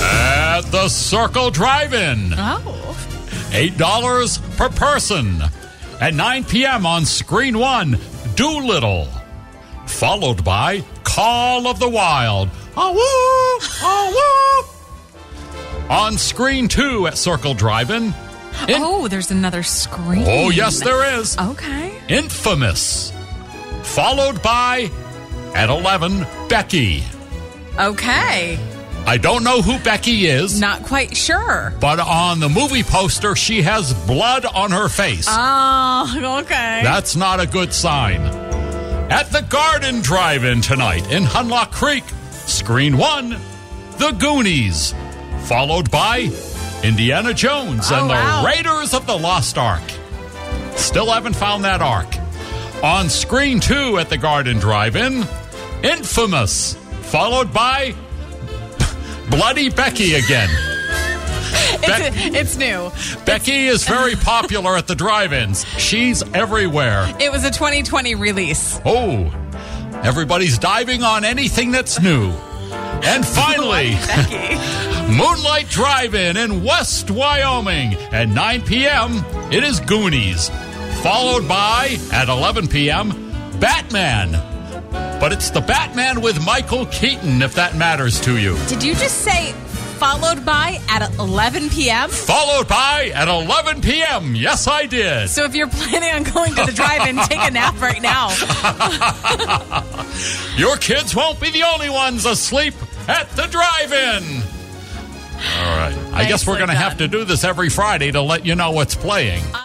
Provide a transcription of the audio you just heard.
At the Circle Drive In. Oh. $8 per person. At 9 p.m. on Screen 1, Dolittle. Followed by Call of the Wild. Ah, woo, ah, woo. On Screen 2 at Circle Drive In. oh, there's another screen. Oh, yes, there is. Okay. Infamous. Followed by, at 11, Becky. Okay. I don't know who Becky is, Not quite sure. but on the movie poster, she has blood on her face. Oh, okay. That's not a good sign. At the Garden Drive In tonight in Hunlock Creek, Screen 1, The Goonies, followed by Indiana Jones Oh, and the wow. Raiders of the Lost Ark. Still haven't found that ark. On Screen 2 at the Garden Drive In, Infamous, followed by Bloody Becky again. Beck- it's, it's new. Becky is very popular at the drive-ins. She's everywhere. It was a 2020 release. Oh, everybody's diving on anything that's new. And finally. Moonlight Drive-In in West Wyoming at 9 p.m. It is Goonies, followed by at 11 p.m. Batman. But it's the Batman with Michael Keaton, if that matters to you. Did you just say followed by at 11 p.m.? Followed by at 11 p.m. Yes, I did. So if you're planning on going to the drive-in, take a nap right now. Your kids won't be the only ones asleep at the drive-in. All right. I guess we're going to have to do this every Friday to let you know what's playing. Uh,